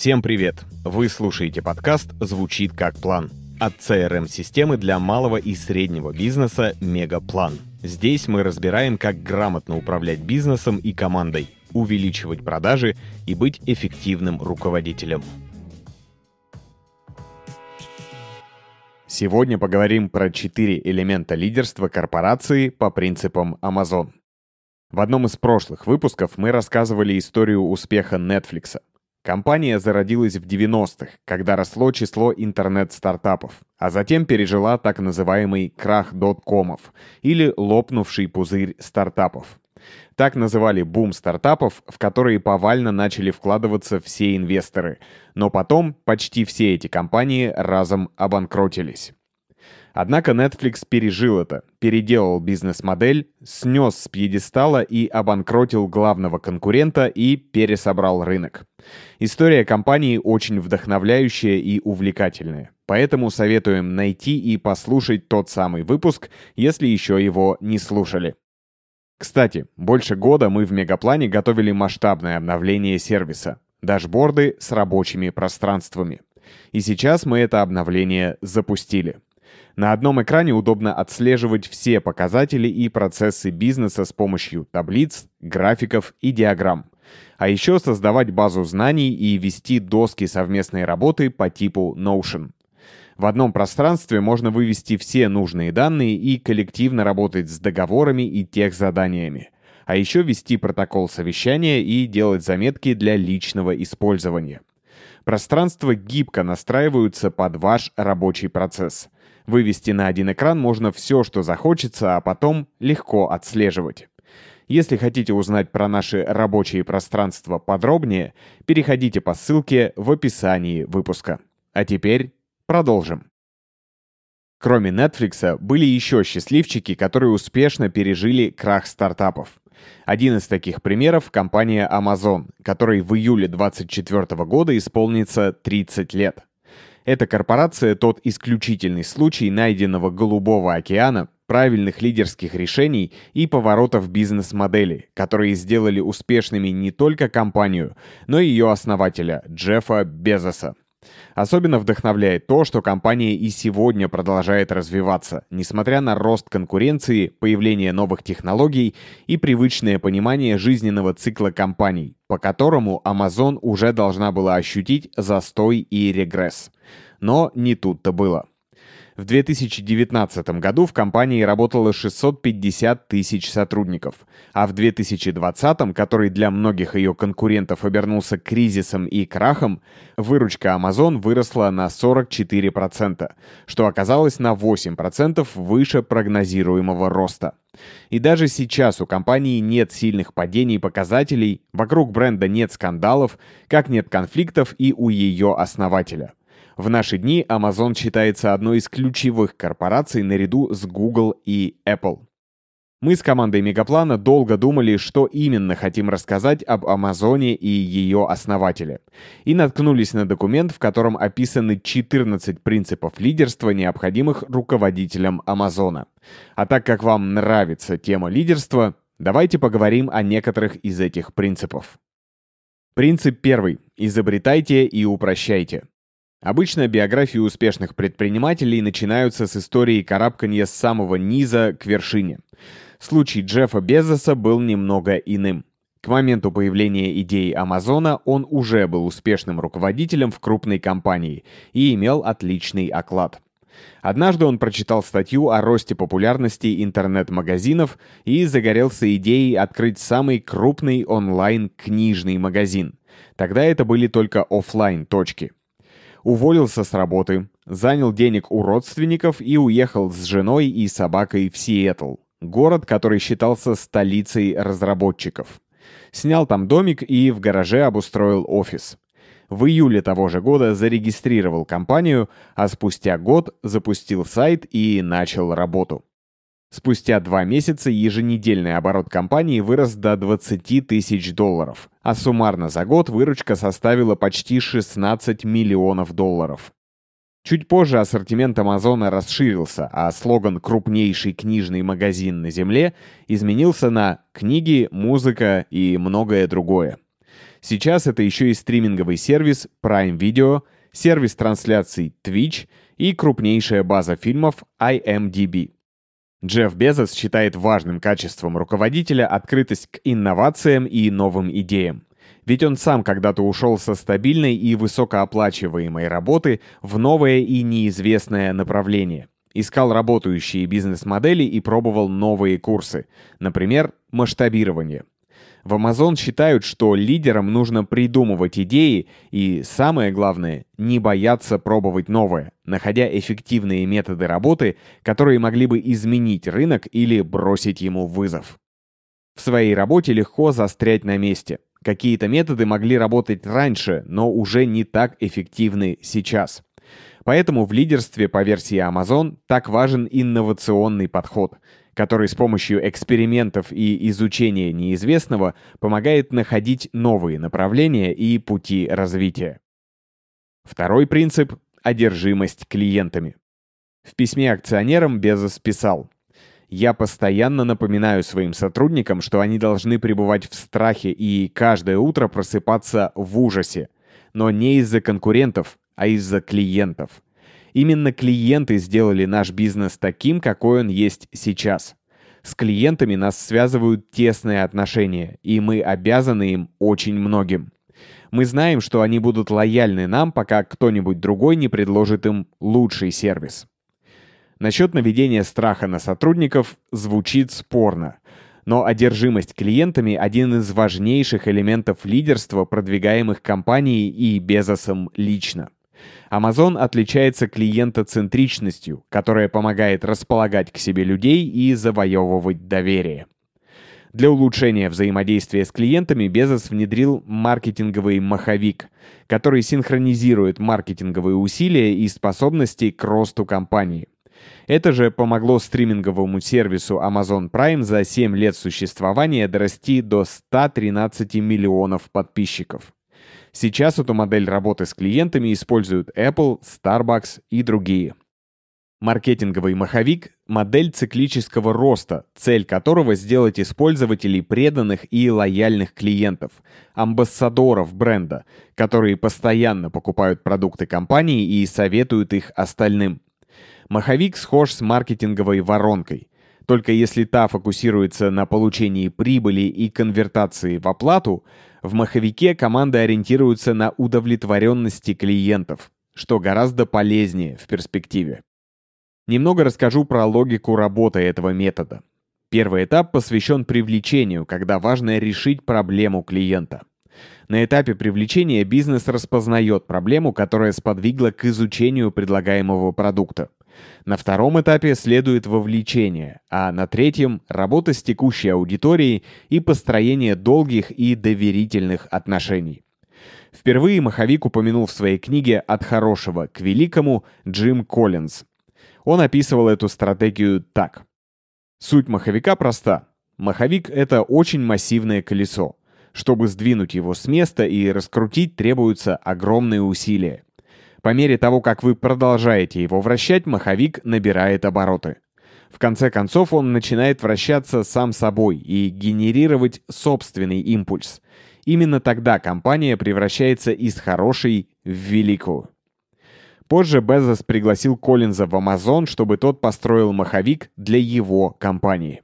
Всем привет! Вы слушаете подкаст «Звучит как план» от CRM-системы для малого и среднего бизнеса «Мегаплан». Здесь мы разбираем, как грамотно управлять бизнесом и командой, увеличивать продажи и быть эффективным руководителем. Сегодня поговорим про четыре элемента лидерства корпорации по принципам Amazon. В одном из прошлых выпусков мы рассказывали историю успеха Netflix. Компания зародилась в 90-х, когда росло число интернет-стартапов, а затем пережила так называемый крах доткомов или лопнувший пузырь стартапов. Так называли бум стартапов, в которые повально начали вкладываться все инвесторы, но потом почти все эти компании разом обанкротились. Однако Netflix пережил это, переделал бизнес-модель, снес с пьедестала и обанкротил главного конкурента и пересобрал рынок. История компании очень вдохновляющая и увлекательная, поэтому советуем найти и послушать тот самый выпуск, если еще его не слушали. Кстати, больше года мы в Мегаплане готовили масштабное обновление сервиса, дашборды с рабочими пространствами. И сейчас мы это обновление запустили. На одном экране удобно отслеживать все показатели и процессы бизнеса с помощью таблиц, графиков и диаграмм. А еще создавать базу знаний и вести доски совместной работы по типу Notion. В одном пространстве можно вывести все нужные данные и коллективно работать с договорами и техзаданиями. А еще вести протокол совещания и делать заметки для личного использования. Пространства гибко настраиваются под ваш рабочий процесс – Вывести на один экран можно все, что захочется, а потом легко отслеживать. Если хотите узнать про наши рабочие пространства подробнее, переходите по ссылке в описании выпуска. А теперь продолжим. Кроме Netflix, были еще счастливчики, которые успешно пережили крах стартапов. Один из таких примеров – компания Amazon, которой в июле 2024 года исполнится 30 лет. Эта корпорация – тот исключительный случай найденного голубого океана, правильных лидерских решений и поворотов бизнес-модели, которые сделали успешными не только компанию, но и ее основателя Джеффа Безоса. Особенно вдохновляет то, что компания и сегодня продолжает развиваться, несмотря на рост конкуренции, появление новых технологий и привычное понимание жизненного цикла компаний, по которому Amazon уже должна была ощутить застой и регресс. Но не тут-то было. В 2019 году в компании работало 650 тысяч сотрудников, а в 2020, который для многих ее конкурентов обернулся кризисом и крахом, выручка Amazon выросла на 44%, что оказалось на 8% выше прогнозируемого роста. И даже сейчас у компании нет сильных падений показателей, вокруг бренда нет скандалов, как нет конфликтов и у ее основателя – в наши дни Amazon считается одной из ключевых корпораций наряду с Google и Apple. Мы с командой Мегаплана долго думали, что именно хотим рассказать об Амазоне и ее основателе. И наткнулись на документ, в котором описаны 14 принципов лидерства, необходимых руководителям Амазона. А так как вам нравится тема лидерства, давайте поговорим о некоторых из этих принципов. Принцип первый. Изобретайте и упрощайте. Обычно биографии успешных предпринимателей начинаются с истории карабканья с самого низа к вершине. Случай Джеффа Безоса был немного иным. К моменту появления идеи Амазона он уже был успешным руководителем в крупной компании и имел отличный оклад. Однажды он прочитал статью о росте популярности интернет-магазинов и загорелся идеей открыть самый крупный онлайн-книжный магазин. Тогда это были только офлайн точки уволился с работы, занял денег у родственников и уехал с женой и собакой в Сиэтл, город, который считался столицей разработчиков. Снял там домик и в гараже обустроил офис. В июле того же года зарегистрировал компанию, а спустя год запустил сайт и начал работу. Спустя два месяца еженедельный оборот компании вырос до 20 тысяч долларов, а суммарно за год выручка составила почти 16 миллионов долларов. Чуть позже ассортимент Амазона расширился, а слоган «крупнейший книжный магазин на Земле» изменился на «книги, музыка и многое другое». Сейчас это еще и стриминговый сервис Prime Video, сервис трансляций Twitch и крупнейшая база фильмов IMDb. Джефф Безос считает важным качеством руководителя открытость к инновациям и новым идеям. Ведь он сам когда-то ушел со стабильной и высокооплачиваемой работы в новое и неизвестное направление. Искал работающие бизнес-модели и пробовал новые курсы, например, масштабирование. В Amazon считают, что лидерам нужно придумывать идеи и, самое главное, не бояться пробовать новое, находя эффективные методы работы, которые могли бы изменить рынок или бросить ему вызов. В своей работе легко застрять на месте. Какие-то методы могли работать раньше, но уже не так эффективны сейчас. Поэтому в лидерстве по версии Amazon так важен инновационный подход – который с помощью экспериментов и изучения неизвестного помогает находить новые направления и пути развития. Второй принцип – одержимость клиентами. В письме акционерам Безос писал «Я постоянно напоминаю своим сотрудникам, что они должны пребывать в страхе и каждое утро просыпаться в ужасе, но не из-за конкурентов, а из-за клиентов. Именно клиенты сделали наш бизнес таким, какой он есть сейчас. С клиентами нас связывают тесные отношения, и мы обязаны им очень многим. Мы знаем, что они будут лояльны нам, пока кто-нибудь другой не предложит им лучший сервис. Насчет наведения страха на сотрудников звучит спорно, но одержимость клиентами – один из важнейших элементов лидерства, продвигаемых компанией и Безосом лично. Amazon отличается клиентоцентричностью, которая помогает располагать к себе людей и завоевывать доверие. Для улучшения взаимодействия с клиентами Безос внедрил маркетинговый маховик, который синхронизирует маркетинговые усилия и способности к росту компании. Это же помогло стриминговому сервису Amazon Prime за 7 лет существования дорасти до 113 миллионов подписчиков. Сейчас эту модель работы с клиентами используют Apple, Starbucks и другие. Маркетинговый маховик – модель циклического роста, цель которого сделать из пользователей преданных и лояльных клиентов, амбассадоров бренда, которые постоянно покупают продукты компании и советуют их остальным. Маховик схож с маркетинговой воронкой. Только если та фокусируется на получении прибыли и конвертации в оплату, в маховике команды ориентируются на удовлетворенности клиентов, что гораздо полезнее в перспективе. Немного расскажу про логику работы этого метода. Первый этап посвящен привлечению, когда важно решить проблему клиента. На этапе привлечения бизнес распознает проблему, которая сподвигла к изучению предлагаемого продукта. На втором этапе следует вовлечение, а на третьем – работа с текущей аудиторией и построение долгих и доверительных отношений. Впервые Маховик упомянул в своей книге «От хорошего к великому» Джим Коллинз. Он описывал эту стратегию так. Суть маховика проста. Маховик — это очень массивное колесо. Чтобы сдвинуть его с места и раскрутить, требуются огромные усилия. По мере того, как вы продолжаете его вращать, маховик набирает обороты. В конце концов, он начинает вращаться сам собой и генерировать собственный импульс. Именно тогда компания превращается из хорошей в великую. Позже Безос пригласил Коллинза в Amazon, чтобы тот построил маховик для его компании.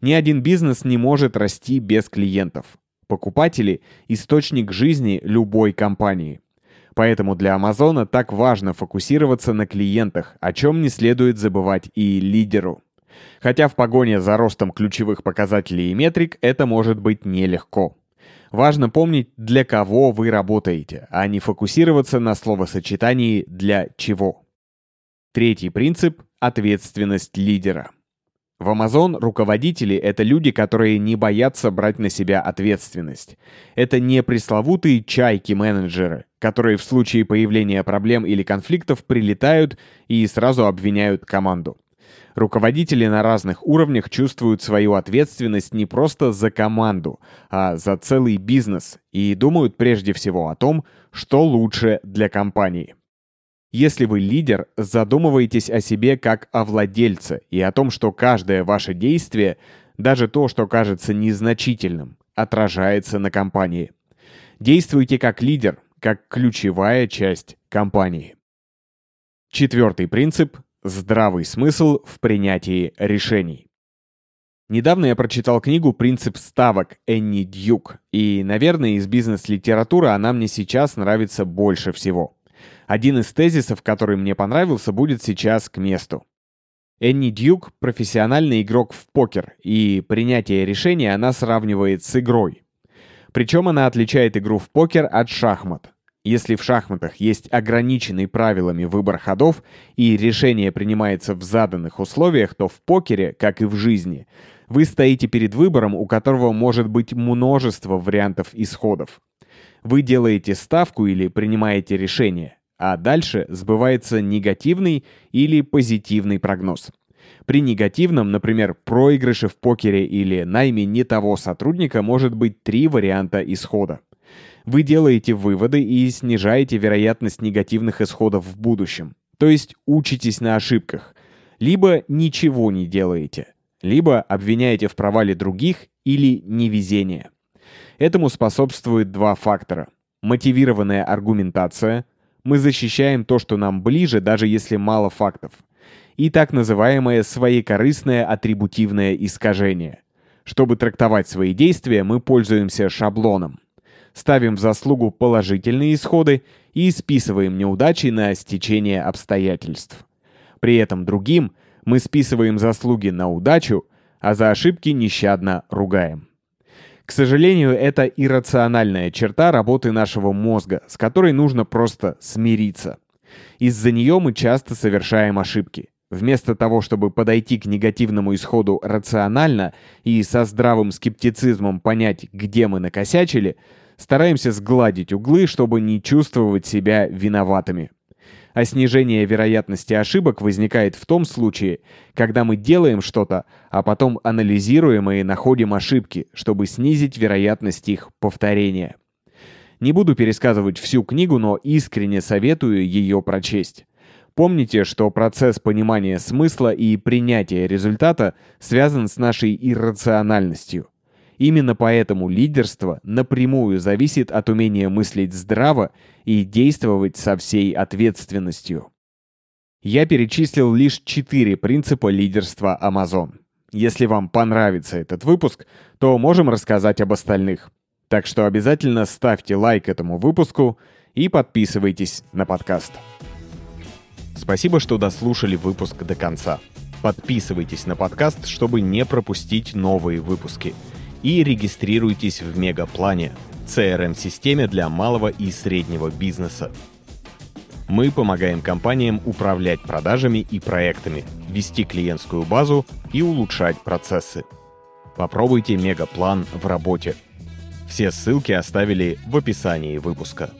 Ни один бизнес не может расти без клиентов. Покупатели – источник жизни любой компании – Поэтому для Амазона так важно фокусироваться на клиентах, о чем не следует забывать и лидеру. Хотя в погоне за ростом ключевых показателей и метрик это может быть нелегко. Важно помнить, для кого вы работаете, а не фокусироваться на словосочетании «для чего». Третий принцип – ответственность лидера. В Amazon руководители — это люди, которые не боятся брать на себя ответственность. Это не пресловутые чайки-менеджеры, которые в случае появления проблем или конфликтов прилетают и сразу обвиняют команду. Руководители на разных уровнях чувствуют свою ответственность не просто за команду, а за целый бизнес и думают прежде всего о том, что лучше для компании. Если вы лидер, задумывайтесь о себе как о владельце и о том, что каждое ваше действие, даже то, что кажется незначительным, отражается на компании. Действуйте как лидер, как ключевая часть компании. Четвертый принцип – здравый смысл в принятии решений. Недавно я прочитал книгу «Принцип ставок» Энни Дьюк, и, наверное, из бизнес-литературы она мне сейчас нравится больше всего. Один из тезисов, который мне понравился, будет сейчас к месту. Энни Дьюк – профессиональный игрок в покер, и принятие решения она сравнивает с игрой. Причем она отличает игру в покер от шахмат. Если в шахматах есть ограниченный правилами выбор ходов и решение принимается в заданных условиях, то в покере, как и в жизни, вы стоите перед выбором, у которого может быть множество вариантов исходов. Вы делаете ставку или принимаете решение а дальше сбывается негативный или позитивный прогноз. При негативном, например, проигрыше в покере или найме не того сотрудника может быть три варианта исхода. Вы делаете выводы и снижаете вероятность негативных исходов в будущем. То есть учитесь на ошибках. Либо ничего не делаете, либо обвиняете в провале других или невезение. Этому способствуют два фактора. Мотивированная аргументация – мы защищаем то, что нам ближе, даже если мало фактов. И так называемое своекорыстное атрибутивное искажение. Чтобы трактовать свои действия, мы пользуемся шаблоном. Ставим в заслугу положительные исходы и списываем неудачи на стечение обстоятельств. При этом другим мы списываем заслуги на удачу, а за ошибки нещадно ругаем. К сожалению, это иррациональная черта работы нашего мозга, с которой нужно просто смириться. Из-за нее мы часто совершаем ошибки. Вместо того, чтобы подойти к негативному исходу рационально и со здравым скептицизмом понять, где мы накосячили, стараемся сгладить углы, чтобы не чувствовать себя виноватыми а снижение вероятности ошибок возникает в том случае, когда мы делаем что-то, а потом анализируем и находим ошибки, чтобы снизить вероятность их повторения. Не буду пересказывать всю книгу, но искренне советую ее прочесть. Помните, что процесс понимания смысла и принятия результата связан с нашей иррациональностью. Именно поэтому лидерство напрямую зависит от умения мыслить здраво и действовать со всей ответственностью. Я перечислил лишь четыре принципа лидерства Amazon. Если вам понравится этот выпуск, то можем рассказать об остальных. Так что обязательно ставьте лайк этому выпуску и подписывайтесь на подкаст. Спасибо, что дослушали выпуск до конца. Подписывайтесь на подкаст, чтобы не пропустить новые выпуски – и регистрируйтесь в Мегаплане, CRM-системе для малого и среднего бизнеса. Мы помогаем компаниям управлять продажами и проектами, вести клиентскую базу и улучшать процессы. Попробуйте Мегаплан в работе. Все ссылки оставили в описании выпуска.